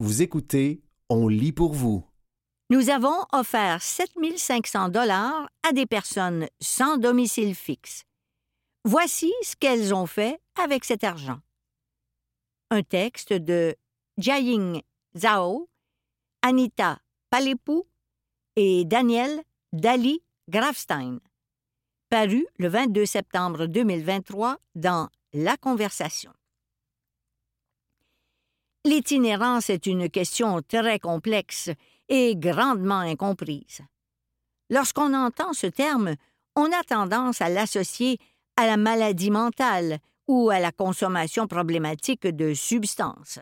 Vous écoutez On lit pour vous. Nous avons offert 7500 dollars à des personnes sans domicile fixe. Voici ce qu'elles ont fait avec cet argent. Un texte de Jiaying Zhao, Anita Palepou et Daniel Dali Grafstein, paru le 22 septembre 2023 dans La Conversation. L'itinérance est une question très complexe et grandement incomprise. Lorsqu'on entend ce terme, on a tendance à l'associer à la maladie mentale ou à la consommation problématique de substances.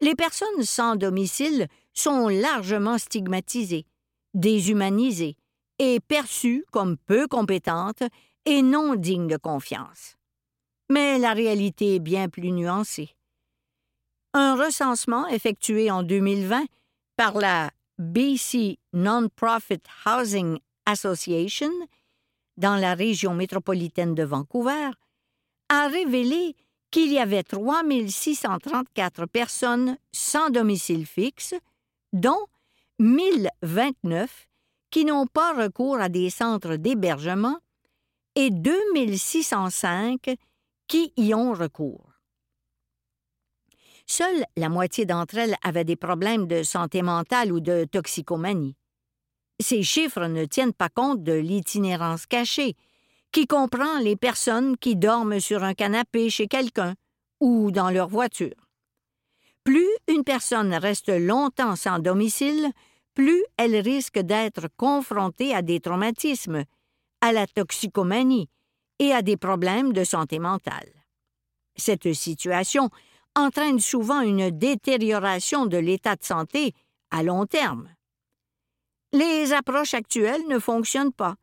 Les personnes sans domicile sont largement stigmatisées, déshumanisées et perçues comme peu compétentes et non dignes de confiance. Mais la réalité est bien plus nuancée. Un recensement effectué en 2020 par la BC Non-Profit Housing Association dans la région métropolitaine de Vancouver a révélé qu'il y avait 3 634 personnes sans domicile fixe, dont 1029 qui n'ont pas recours à des centres d'hébergement et 2605 qui y ont recours. Seule la moitié d'entre elles avaient des problèmes de santé mentale ou de toxicomanie. Ces chiffres ne tiennent pas compte de l'itinérance cachée, qui comprend les personnes qui dorment sur un canapé chez quelqu'un ou dans leur voiture? Plus une personne reste longtemps sans domicile, plus elle risque d'être confrontée à des traumatismes, à la toxicomanie et à des problèmes de santé mentale. Cette situation entraîne souvent une détérioration de l'état de santé à long terme. Les approches actuelles ne fonctionnent pas,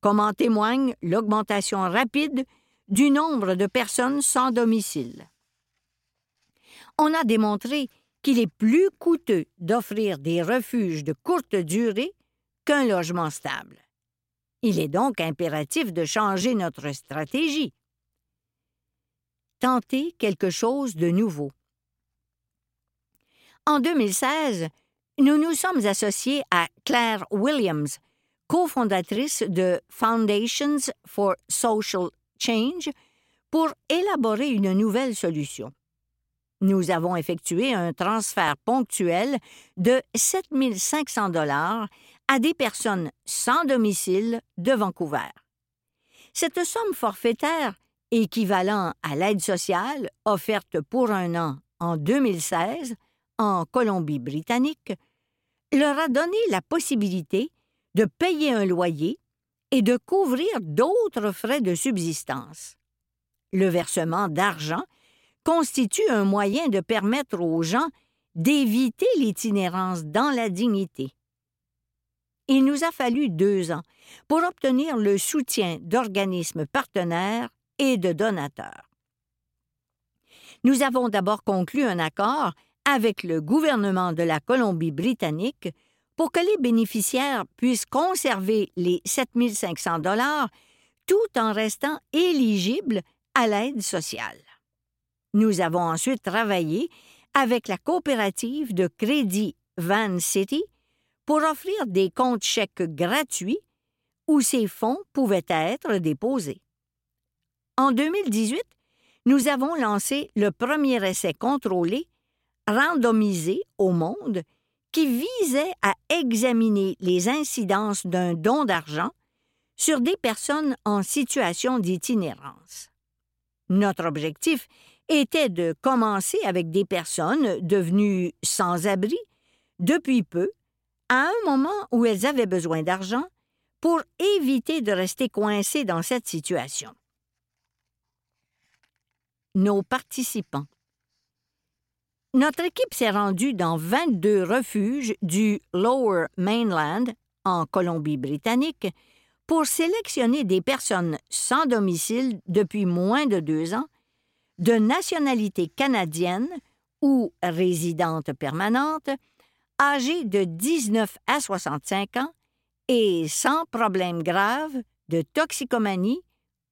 comme en témoigne l'augmentation rapide du nombre de personnes sans domicile. On a démontré qu'il est plus coûteux d'offrir des refuges de courte durée qu'un logement stable. Il est donc impératif de changer notre stratégie tenter quelque chose de nouveau. En 2016, nous nous sommes associés à Claire Williams, cofondatrice de Foundations for Social Change, pour élaborer une nouvelle solution. Nous avons effectué un transfert ponctuel de 7 500 dollars à des personnes sans domicile de Vancouver. Cette somme forfaitaire équivalent à l'aide sociale offerte pour un an en 2016 en Colombie-Britannique, leur a donné la possibilité de payer un loyer et de couvrir d'autres frais de subsistance. Le versement d'argent constitue un moyen de permettre aux gens d'éviter l'itinérance dans la dignité. Il nous a fallu deux ans pour obtenir le soutien d'organismes partenaires et de donateurs. Nous avons d'abord conclu un accord avec le gouvernement de la Colombie-Britannique pour que les bénéficiaires puissent conserver les 7 500 dollars tout en restant éligibles à l'aide sociale. Nous avons ensuite travaillé avec la coopérative de crédit Van City pour offrir des comptes chèques gratuits où ces fonds pouvaient être déposés. En 2018, nous avons lancé le premier essai contrôlé, randomisé au monde, qui visait à examiner les incidences d'un don d'argent sur des personnes en situation d'itinérance. Notre objectif était de commencer avec des personnes devenues sans-abri depuis peu, à un moment où elles avaient besoin d'argent, pour éviter de rester coincées dans cette situation nos participants. Notre équipe s'est rendue dans 22 refuges du Lower Mainland, en Colombie-Britannique, pour sélectionner des personnes sans domicile depuis moins de deux ans, de nationalité canadienne ou résidente permanente, âgées de 19 à 65 ans et sans problème grave de toxicomanie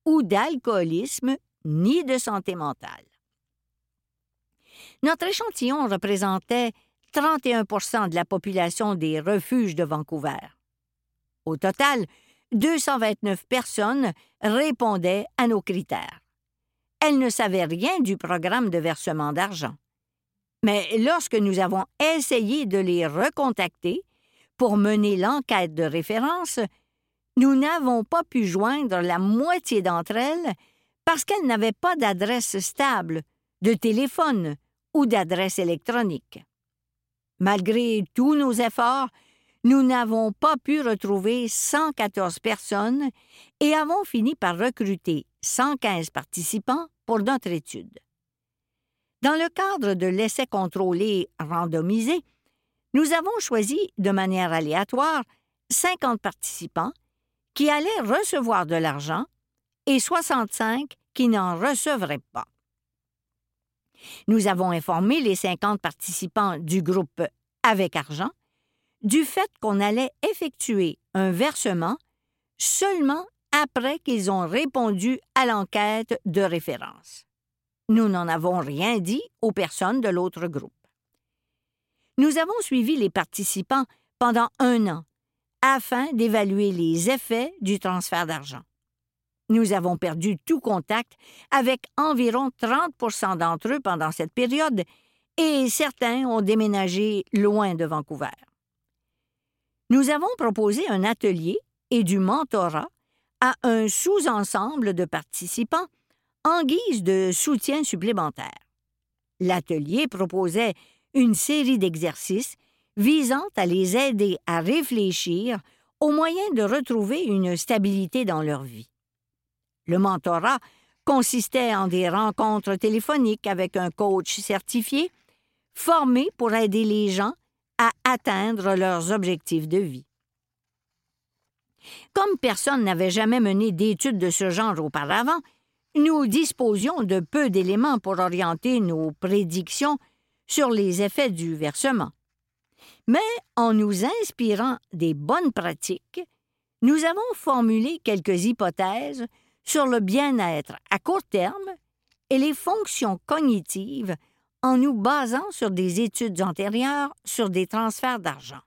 ou d'alcoolisme ni de santé mentale. Notre échantillon représentait 31 de la population des refuges de Vancouver. Au total, 229 personnes répondaient à nos critères. Elles ne savaient rien du programme de versement d'argent. Mais lorsque nous avons essayé de les recontacter pour mener l'enquête de référence, nous n'avons pas pu joindre la moitié d'entre elles parce qu'elles n'avaient pas d'adresse stable, de téléphone ou d'adresse électronique. Malgré tous nos efforts, nous n'avons pas pu retrouver 114 personnes et avons fini par recruter 115 participants pour notre étude. Dans le cadre de l'essai contrôlé randomisé, nous avons choisi de manière aléatoire 50 participants qui allaient recevoir de l'argent et 65 qui n'en recevraient pas. Nous avons informé les 50 participants du groupe avec argent du fait qu'on allait effectuer un versement seulement après qu'ils ont répondu à l'enquête de référence. Nous n'en avons rien dit aux personnes de l'autre groupe. Nous avons suivi les participants pendant un an afin d'évaluer les effets du transfert d'argent. Nous avons perdu tout contact avec environ 30% d'entre eux pendant cette période et certains ont déménagé loin de Vancouver. Nous avons proposé un atelier et du mentorat à un sous-ensemble de participants en guise de soutien supplémentaire. L'atelier proposait une série d'exercices visant à les aider à réfléchir aux moyens de retrouver une stabilité dans leur vie. Le mentorat consistait en des rencontres téléphoniques avec un coach certifié, formé pour aider les gens à atteindre leurs objectifs de vie. Comme personne n'avait jamais mené d'études de ce genre auparavant, nous disposions de peu d'éléments pour orienter nos prédictions sur les effets du versement. Mais en nous inspirant des bonnes pratiques, nous avons formulé quelques hypothèses sur le bien-être à court terme et les fonctions cognitives en nous basant sur des études antérieures sur des transferts d'argent.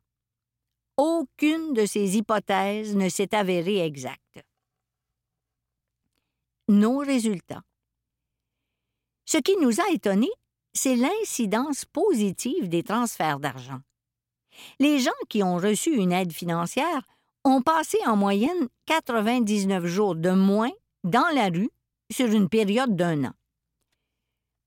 Aucune de ces hypothèses ne s'est avérée exacte. Nos résultats. Ce qui nous a étonnés, c'est l'incidence positive des transferts d'argent. Les gens qui ont reçu une aide financière ont passé en moyenne 99 jours de moins dans la rue sur une période d'un an.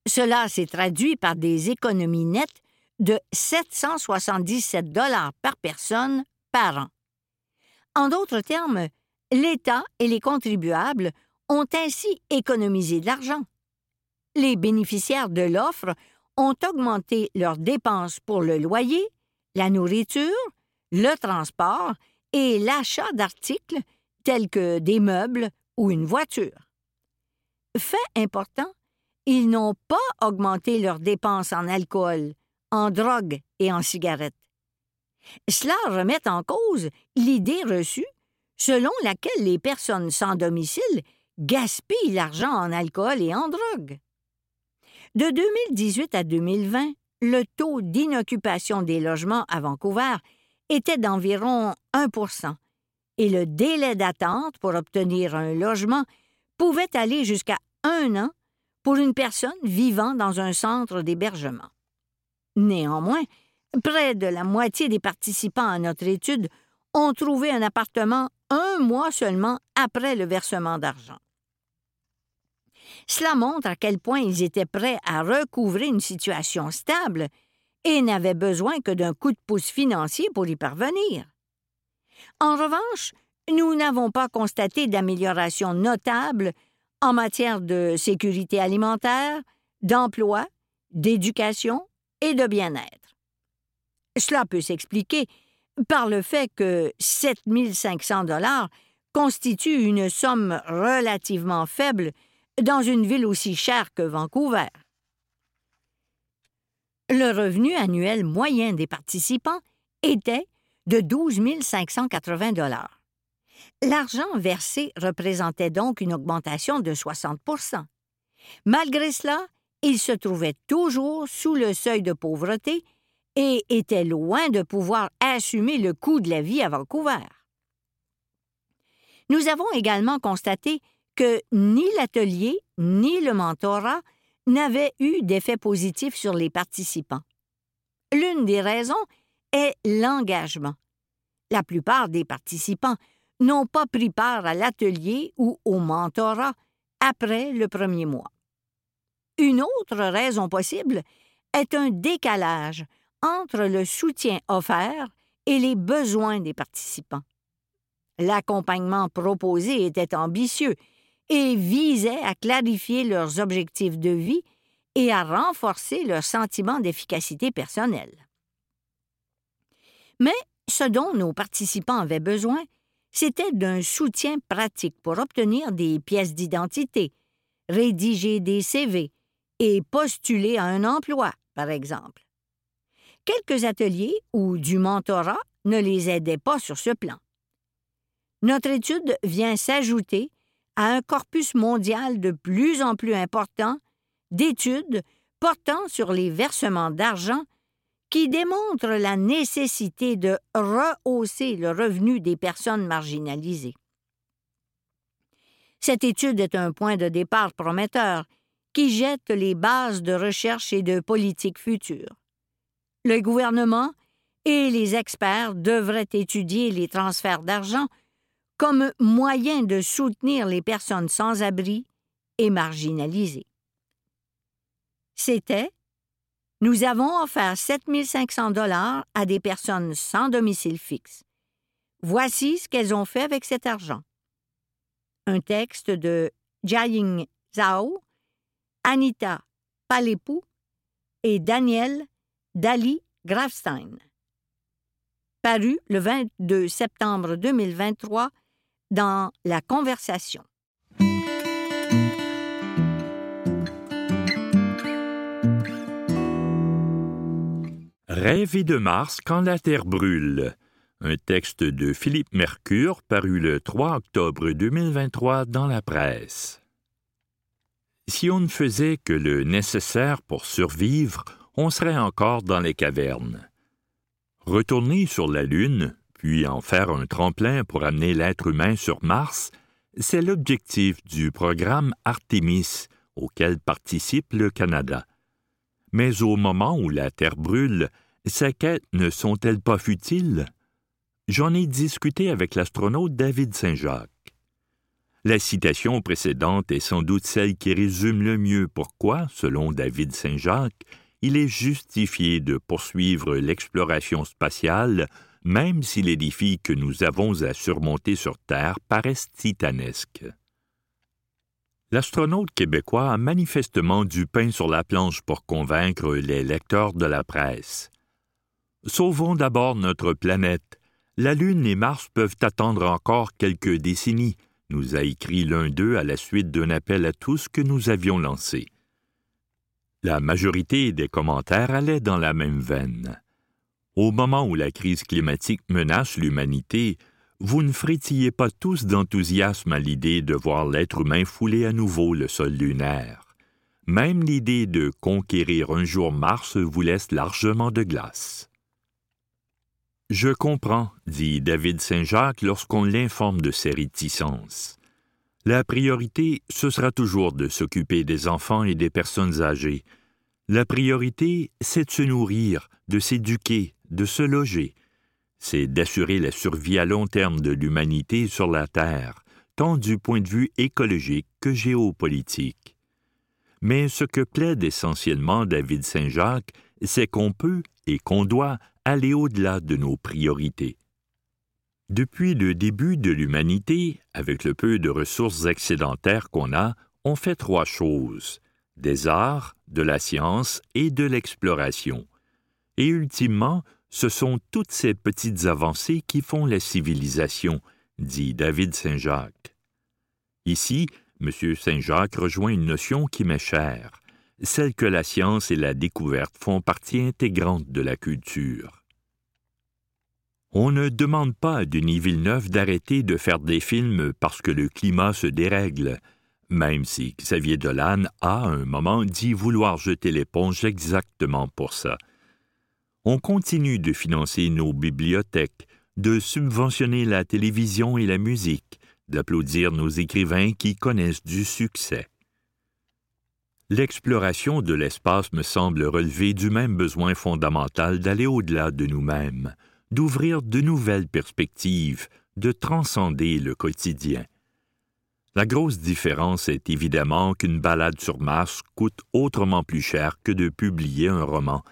Cela s'est traduit par des économies nettes de 777 dollars par personne par an. En d'autres termes, l'État et les contribuables ont ainsi économisé de l'argent. Les bénéficiaires de l'offre ont augmenté leurs dépenses pour le loyer, la nourriture, le transport et l'achat d'articles tels que des meubles ou une voiture. Fait important, ils n'ont pas augmenté leurs dépenses en alcool, en drogue et en cigarettes. Cela remet en cause l'idée reçue selon laquelle les personnes sans domicile gaspillent l'argent en alcool et en drogue. De 2018 à 2020, le taux d'inoccupation des logements à Vancouver était d'environ 1 et le délai d'attente pour obtenir un logement pouvait aller jusqu'à un an pour une personne vivant dans un centre d'hébergement. Néanmoins, près de la moitié des participants à notre étude ont trouvé un appartement un mois seulement après le versement d'argent. Cela montre à quel point ils étaient prêts à recouvrer une situation stable et n'avaient besoin que d'un coup de pouce financier pour y parvenir. En revanche, nous n'avons pas constaté d'amélioration notable en matière de sécurité alimentaire, d'emploi, d'éducation et de bien-être. Cela peut s'expliquer par le fait que 7 500 dollars constitue une somme relativement faible dans une ville aussi chère que Vancouver. Le revenu annuel moyen des participants était de 12 580 dollars. L'argent versé représentait donc une augmentation de 60% Malgré cela, ils se trouvaient toujours sous le seuil de pauvreté et étaient loin de pouvoir assumer le coût de la vie à Vancouver. Nous avons également constaté que ni l'atelier ni le mentorat n'avaient eu d'effet positif sur les participants. L'une des raisons est l'engagement. La plupart des participants n'ont pas pris part à l'atelier ou au mentorat après le premier mois. Une autre raison possible est un décalage entre le soutien offert et les besoins des participants. L'accompagnement proposé était ambitieux et visait à clarifier leurs objectifs de vie et à renforcer leur sentiment d'efficacité personnelle. Mais ce dont nos participants avaient besoin, c'était d'un soutien pratique pour obtenir des pièces d'identité, rédiger des CV et postuler à un emploi, par exemple. Quelques ateliers ou du mentorat ne les aidaient pas sur ce plan. Notre étude vient s'ajouter à un corpus mondial de plus en plus important d'études portant sur les versements d'argent qui démontrent la nécessité de rehausser le revenu des personnes marginalisées. Cette étude est un point de départ prometteur qui jette les bases de recherche et de politique future. Le gouvernement et les experts devraient étudier les transferts d'argent comme moyen de soutenir les personnes sans abri et marginalisées. C'était Nous avons offert 7500 dollars à des personnes sans domicile fixe. Voici ce qu'elles ont fait avec cet argent. Un texte de Jiaying Zhao, Anita Palepou et Daniel Dali Grafstein. Paru le 22 septembre 2023 dans La Conversation. Rêver de Mars quand la Terre brûle. Un texte de Philippe Mercure paru le 3 octobre 2023 dans la presse. Si on ne faisait que le nécessaire pour survivre, on serait encore dans les cavernes. Retourner sur la Lune, puis en faire un tremplin pour amener l'être humain sur Mars, c'est l'objectif du programme Artemis auquel participe le Canada. Mais au moment où la Terre brûle, ces quêtes ne sont-elles pas futiles? J'en ai discuté avec l'astronaute David Saint-Jacques. La citation précédente est sans doute celle qui résume le mieux pourquoi, selon David Saint-Jacques, il est justifié de poursuivre l'exploration spatiale même si les défis que nous avons à surmonter sur Terre paraissent titanesques. L'astronaute québécois a manifestement du pain sur la planche pour convaincre les lecteurs de la presse. Sauvons d'abord notre planète. La Lune et Mars peuvent attendre encore quelques décennies, nous a écrit l'un d'eux à la suite d'un appel à tous que nous avions lancé. La majorité des commentaires allaient dans la même veine. Au moment où la crise climatique menace l'humanité, vous ne frétillez pas tous d'enthousiasme à l'idée de voir l'être humain fouler à nouveau le sol lunaire. Même l'idée de conquérir un jour Mars vous laisse largement de glace. Je comprends, dit David Saint-Jacques lorsqu'on l'informe de ses réticences. La priorité, ce sera toujours de s'occuper des enfants et des personnes âgées. La priorité, c'est de se nourrir, de s'éduquer, de se loger, c'est d'assurer la survie à long terme de l'humanité sur la Terre, tant du point de vue écologique que géopolitique. Mais ce que plaide essentiellement David Saint-Jacques, c'est qu'on peut et qu'on doit aller au-delà de nos priorités. Depuis le début de l'humanité, avec le peu de ressources excédentaires qu'on a, on fait trois choses des arts, de la science et de l'exploration. Et ultimement, ce sont toutes ces petites avancées qui font la civilisation, dit David Saint-Jacques. Ici, M. Saint-Jacques rejoint une notion qui m'est chère, celle que la science et la découverte font partie intégrante de la culture. On ne demande pas à Denis Villeneuve d'arrêter de faire des films parce que le climat se dérègle, même si Xavier Dolan a, à un moment, dit vouloir jeter l'éponge exactement pour ça. On continue de financer nos bibliothèques, de subventionner la télévision et la musique, d'applaudir nos écrivains qui connaissent du succès. L'exploration de l'espace me semble relever du même besoin fondamental d'aller au-delà de nous-mêmes, d'ouvrir de nouvelles perspectives, de transcender le quotidien. La grosse différence est évidemment qu'une balade sur Mars coûte autrement plus cher que de publier un roman,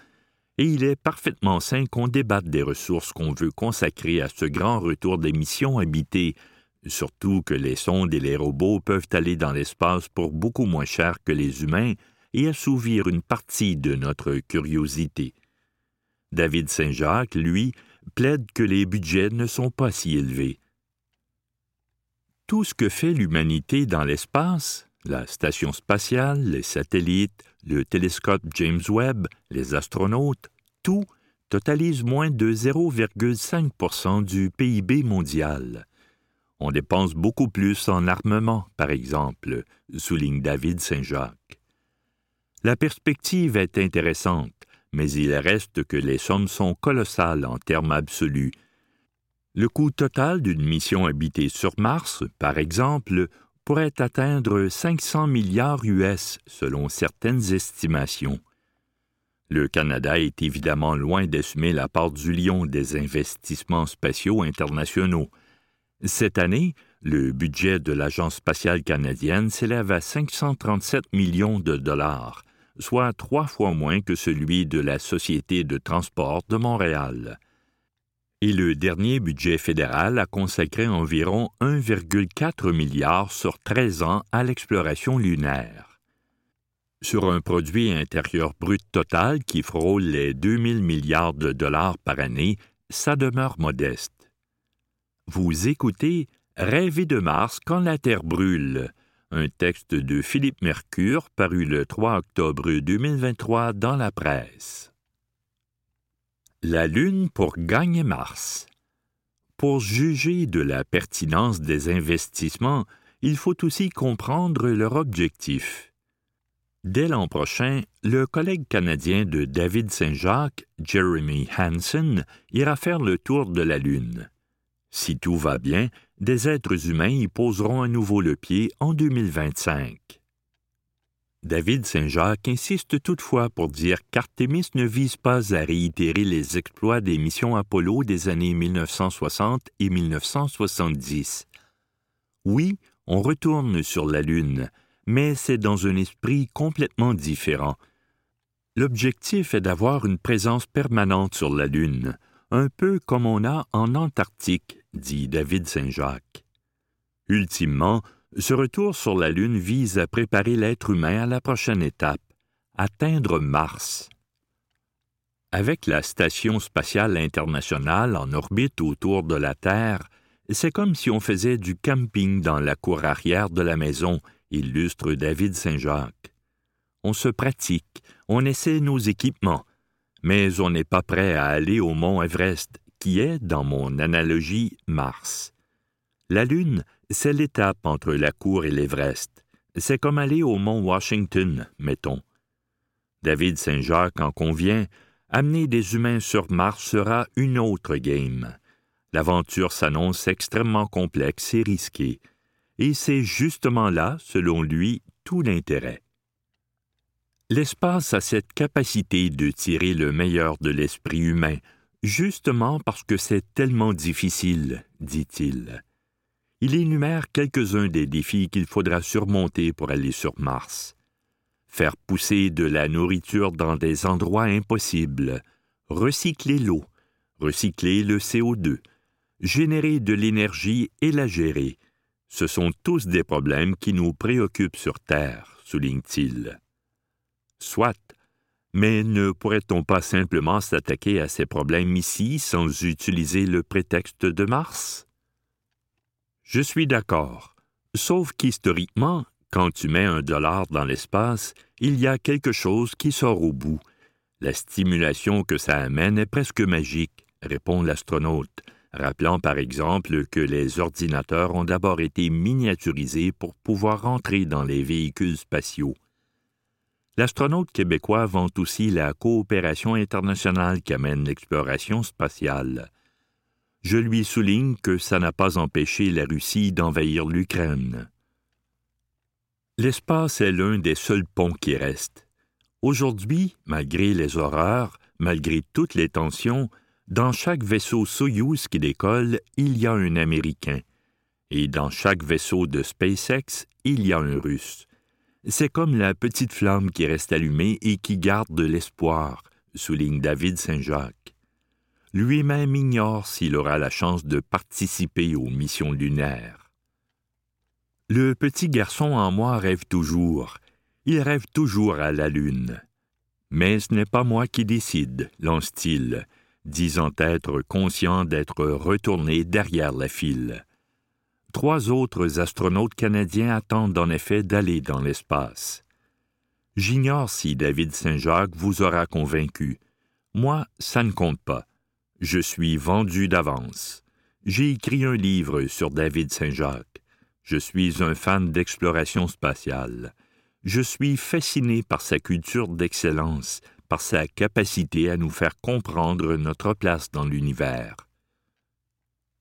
et il est parfaitement sain qu'on débatte des ressources qu'on veut consacrer à ce grand retour des missions habitées surtout que les sondes et les robots peuvent aller dans l'espace pour beaucoup moins cher que les humains et assouvir une partie de notre curiosité. David Saint-Jacques, lui, plaide que les budgets ne sont pas si élevés. Tout ce que fait l'humanité dans l'espace, la station spatiale, les satellites, le télescope James Webb, les astronautes, tout totalise moins de 0,5% du PIB mondial. On dépense beaucoup plus en armement, par exemple, souligne David Saint-Jacques. La perspective est intéressante, mais il reste que les sommes sont colossales en termes absolus. Le coût total d'une mission habitée sur Mars, par exemple, pourrait atteindre 500 milliards US selon certaines estimations. Le Canada est évidemment loin d'assumer la part du lion des investissements spatiaux internationaux, cette année, le budget de l'Agence spatiale canadienne s'élève à 537 millions de dollars, soit trois fois moins que celui de la Société de transport de Montréal. Et le dernier budget fédéral a consacré environ 1,4 milliard sur 13 ans à l'exploration lunaire. Sur un produit intérieur brut total qui frôle les 2000 milliards de dollars par année, ça demeure modeste. Vous écoutez Rêver de Mars quand la Terre brûle, un texte de Philippe Mercure paru le 3 octobre 2023 dans la presse. La Lune pour gagner Mars. Pour juger de la pertinence des investissements, il faut aussi comprendre leur objectif. Dès l'an prochain, le collègue canadien de David Saint-Jacques, Jeremy Hansen, ira faire le tour de la Lune. Si tout va bien, des êtres humains y poseront à nouveau le pied en 2025. David Saint-Jacques insiste toutefois pour dire qu'Artemis ne vise pas à réitérer les exploits des missions Apollo des années 1960 et 1970. Oui, on retourne sur la Lune, mais c'est dans un esprit complètement différent. L'objectif est d'avoir une présence permanente sur la Lune, un peu comme on a en Antarctique, dit David Saint-Jacques. Ultimement, ce retour sur la Lune vise à préparer l'être humain à la prochaine étape, atteindre Mars. Avec la Station spatiale internationale en orbite autour de la Terre, c'est comme si on faisait du camping dans la cour arrière de la maison, illustre David Saint-Jacques. On se pratique, on essaie nos équipements, mais on n'est pas prêt à aller au mont Everest, qui est, dans mon analogie, Mars. La Lune, c'est l'étape entre la cour et l'Everest. C'est comme aller au mont Washington, mettons. David Saint-Jacques en convient, amener des humains sur Mars sera une autre game. L'aventure s'annonce extrêmement complexe et risquée, et c'est justement là, selon lui, tout l'intérêt. L'espace a cette capacité de tirer le meilleur de l'esprit humain, justement parce que c'est tellement difficile, dit-il. Il énumère quelques-uns des défis qu'il faudra surmonter pour aller sur Mars. Faire pousser de la nourriture dans des endroits impossibles, recycler l'eau, recycler le CO2, générer de l'énergie et la gérer. Ce sont tous des problèmes qui nous préoccupent sur Terre, souligne-t-il. Soit. Mais ne pourrait-on pas simplement s'attaquer à ces problèmes ici sans utiliser le prétexte de Mars? Je suis d'accord, sauf qu'historiquement, quand tu mets un dollar dans l'espace, il y a quelque chose qui sort au bout. La stimulation que ça amène est presque magique, répond l'astronaute. rappelant par exemple que les ordinateurs ont d'abord été miniaturisés pour pouvoir entrer dans les véhicules spatiaux. L'astronaute québécois vante aussi la coopération internationale qu'amène l'exploration spatiale. Je lui souligne que ça n'a pas empêché la Russie d'envahir l'Ukraine. L'espace est l'un des seuls ponts qui restent. Aujourd'hui, malgré les horreurs, malgré toutes les tensions, dans chaque vaisseau Soyouz qui décolle, il y a un Américain. Et dans chaque vaisseau de SpaceX, il y a un Russe. C'est comme la petite flamme qui reste allumée et qui garde de l'espoir, souligne David Saint-Jacques. Lui-même ignore s'il aura la chance de participer aux missions lunaires. Le petit garçon en moi rêve toujours. Il rêve toujours à la Lune. Mais ce n'est pas moi qui décide, lance-t-il, disant être conscient d'être retourné derrière la file. Trois autres astronautes canadiens attendent en effet d'aller dans l'espace. J'ignore si David Saint-Jacques vous aura convaincu. Moi, ça ne compte pas. Je suis vendu d'avance. J'ai écrit un livre sur David Saint-Jacques. Je suis un fan d'exploration spatiale. Je suis fasciné par sa culture d'excellence, par sa capacité à nous faire comprendre notre place dans l'univers.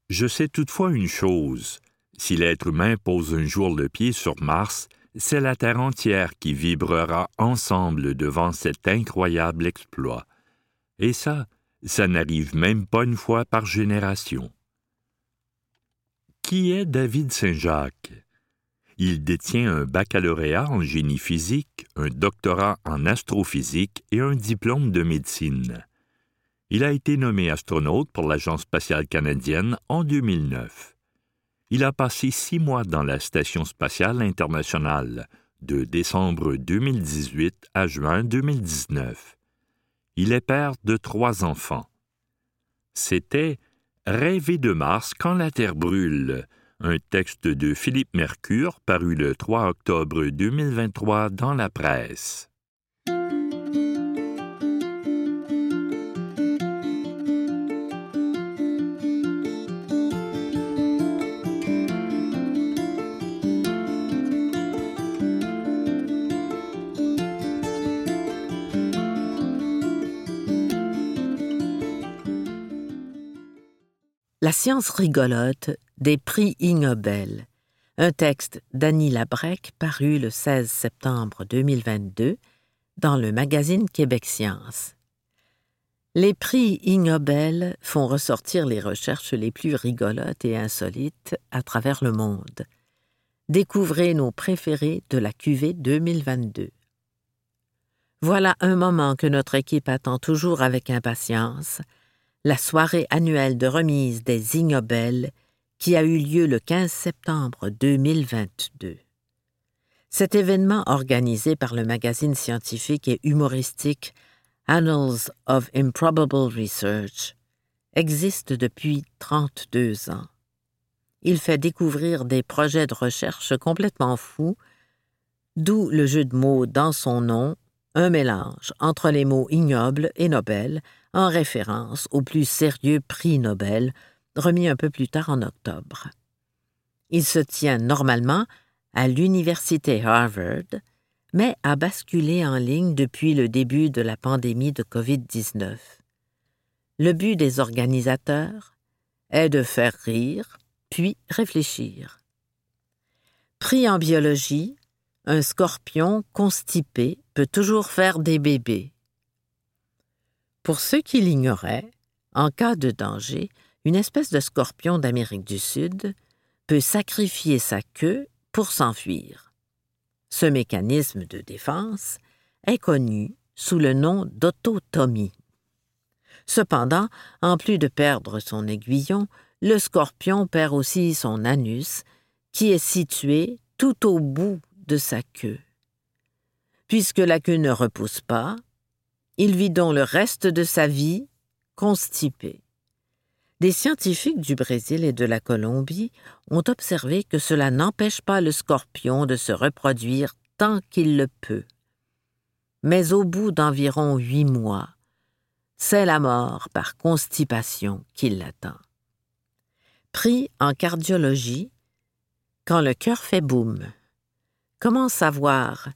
Je sais toutefois une chose, si l'être humain pose un jour le pied sur Mars, c'est la Terre entière qui vibrera ensemble devant cet incroyable exploit. Et ça, ça n'arrive même pas une fois par génération. Qui est David Saint-Jacques? Il détient un baccalauréat en génie physique, un doctorat en astrophysique et un diplôme de médecine. Il a été nommé astronaute pour l'Agence spatiale canadienne en 2009. Il a passé six mois dans la Station spatiale internationale, de décembre 2018 à juin 2019. Il est père de trois enfants. C'était Rêver de Mars quand la Terre brûle, un texte de Philippe Mercure paru le 3 octobre 2023 dans la presse. La science rigolote des prix Ig Nobel. Un texte d'Annie Labrec paru le 16 septembre 2022 dans le magazine Québec Science. Les prix Ig Nobel font ressortir les recherches les plus rigolotes et insolites à travers le monde. Découvrez nos préférés de la QV 2022. Voilà un moment que notre équipe attend toujours avec impatience, la soirée annuelle de remise des Ig Nobel qui a eu lieu le 15 septembre 2022. Cet événement organisé par le magazine scientifique et humoristique Annals of Improbable Research existe depuis 32 ans. Il fait découvrir des projets de recherche complètement fous, d'où le jeu de mots dans son nom, un mélange entre les mots ignoble et Nobel, en référence au plus sérieux prix Nobel, remis un peu plus tard en octobre. Il se tient normalement à l'Université Harvard, mais a basculé en ligne depuis le début de la pandémie de COVID-19. Le but des organisateurs est de faire rire, puis réfléchir. Pris en biologie, un scorpion constipé peut toujours faire des bébés. Pour ceux qui l'ignoraient, en cas de danger, une espèce de scorpion d'Amérique du Sud peut sacrifier sa queue pour s'enfuir. Ce mécanisme de défense est connu sous le nom d'autotomie. Cependant, en plus de perdre son aiguillon, le scorpion perd aussi son anus, qui est situé tout au bout de sa queue. Puisque la queue ne repousse pas, il vit donc le reste de sa vie constipé. Des scientifiques du Brésil et de la Colombie ont observé que cela n'empêche pas le scorpion de se reproduire tant qu'il le peut. Mais au bout d'environ huit mois, c'est la mort par constipation qui l'attend. Prix en cardiologie quand le cœur fait boum. Comment savoir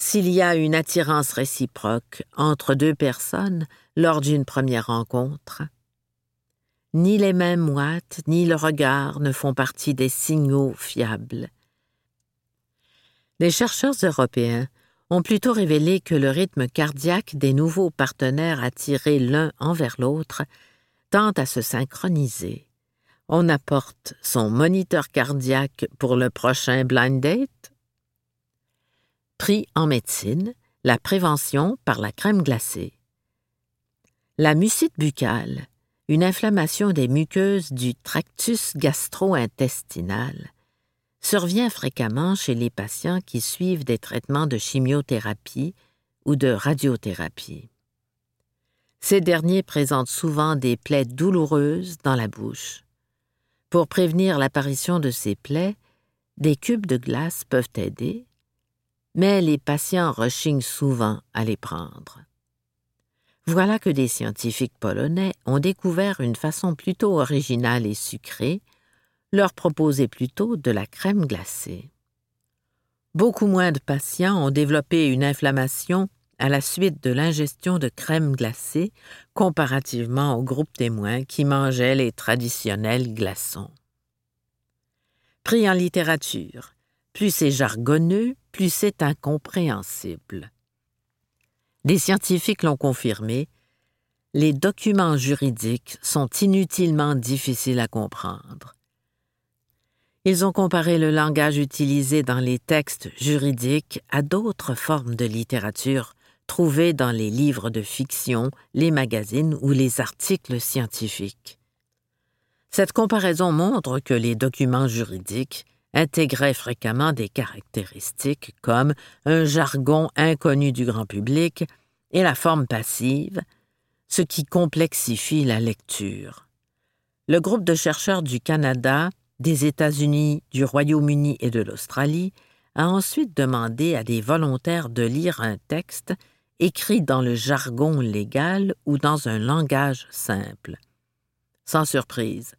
s'il y a une attirance réciproque entre deux personnes lors d'une première rencontre? Ni les mêmes moites, ni le regard ne font partie des signaux fiables. Les chercheurs européens ont plutôt révélé que le rythme cardiaque des nouveaux partenaires attirés l'un envers l'autre tend à se synchroniser. On apporte son moniteur cardiaque pour le prochain blind date. En médecine, la prévention par la crème glacée. La mucite buccale, une inflammation des muqueuses du tractus gastro-intestinal, survient fréquemment chez les patients qui suivent des traitements de chimiothérapie ou de radiothérapie. Ces derniers présentent souvent des plaies douloureuses dans la bouche. Pour prévenir l'apparition de ces plaies, des cubes de glace peuvent aider, mais les patients rechignent souvent à les prendre. Voilà que des scientifiques polonais ont découvert une façon plutôt originale et sucrée, leur proposer plutôt de la crème glacée. Beaucoup moins de patients ont développé une inflammation à la suite de l'ingestion de crème glacée comparativement au groupe témoin qui mangeait les traditionnels glaçons. Pris en littérature, plus c'est jargonneux, plus c'est incompréhensible. Des scientifiques l'ont confirmé, les documents juridiques sont inutilement difficiles à comprendre. Ils ont comparé le langage utilisé dans les textes juridiques à d'autres formes de littérature trouvés dans les livres de fiction, les magazines ou les articles scientifiques. Cette comparaison montre que les documents juridiques intégraient fréquemment des caractéristiques comme un jargon inconnu du grand public et la forme passive, ce qui complexifie la lecture. Le groupe de chercheurs du Canada, des États-Unis, du Royaume-Uni et de l'Australie a ensuite demandé à des volontaires de lire un texte écrit dans le jargon légal ou dans un langage simple. Sans surprise,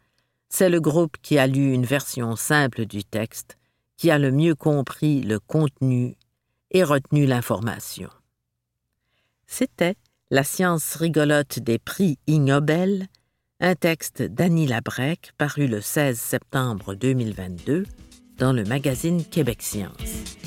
c'est le groupe qui a lu une version simple du texte qui a le mieux compris le contenu et retenu l'information. C'était La science rigolote des prix Ig Nobel, un texte d'Annie Labrec paru le 16 septembre 2022 dans le magazine Québec Science.